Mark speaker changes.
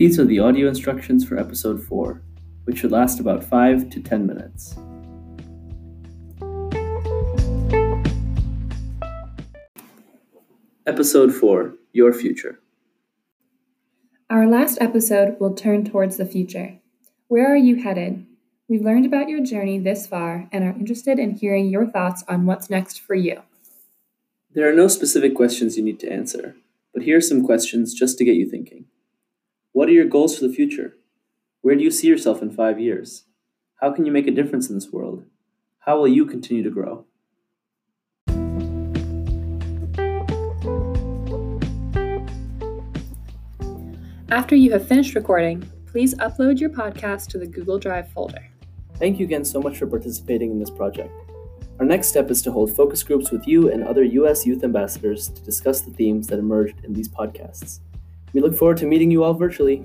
Speaker 1: These are the audio instructions for episode 4, which should last about 5 to 10 minutes. Episode 4 Your Future.
Speaker 2: Our last episode will turn towards the future. Where are you headed? We've learned about your journey this far and are interested in hearing your thoughts on what's next for you.
Speaker 1: There are no specific questions you need to answer, but here are some questions just to get you thinking. What are your goals for the future? Where do you see yourself in five years? How can you make a difference in this world? How will you continue to grow?
Speaker 2: After you have finished recording, please upload your podcast to the Google Drive folder.
Speaker 1: Thank you again so much for participating in this project. Our next step is to hold focus groups with you and other U.S. youth ambassadors to discuss the themes that emerged in these podcasts. We look forward to meeting you all virtually.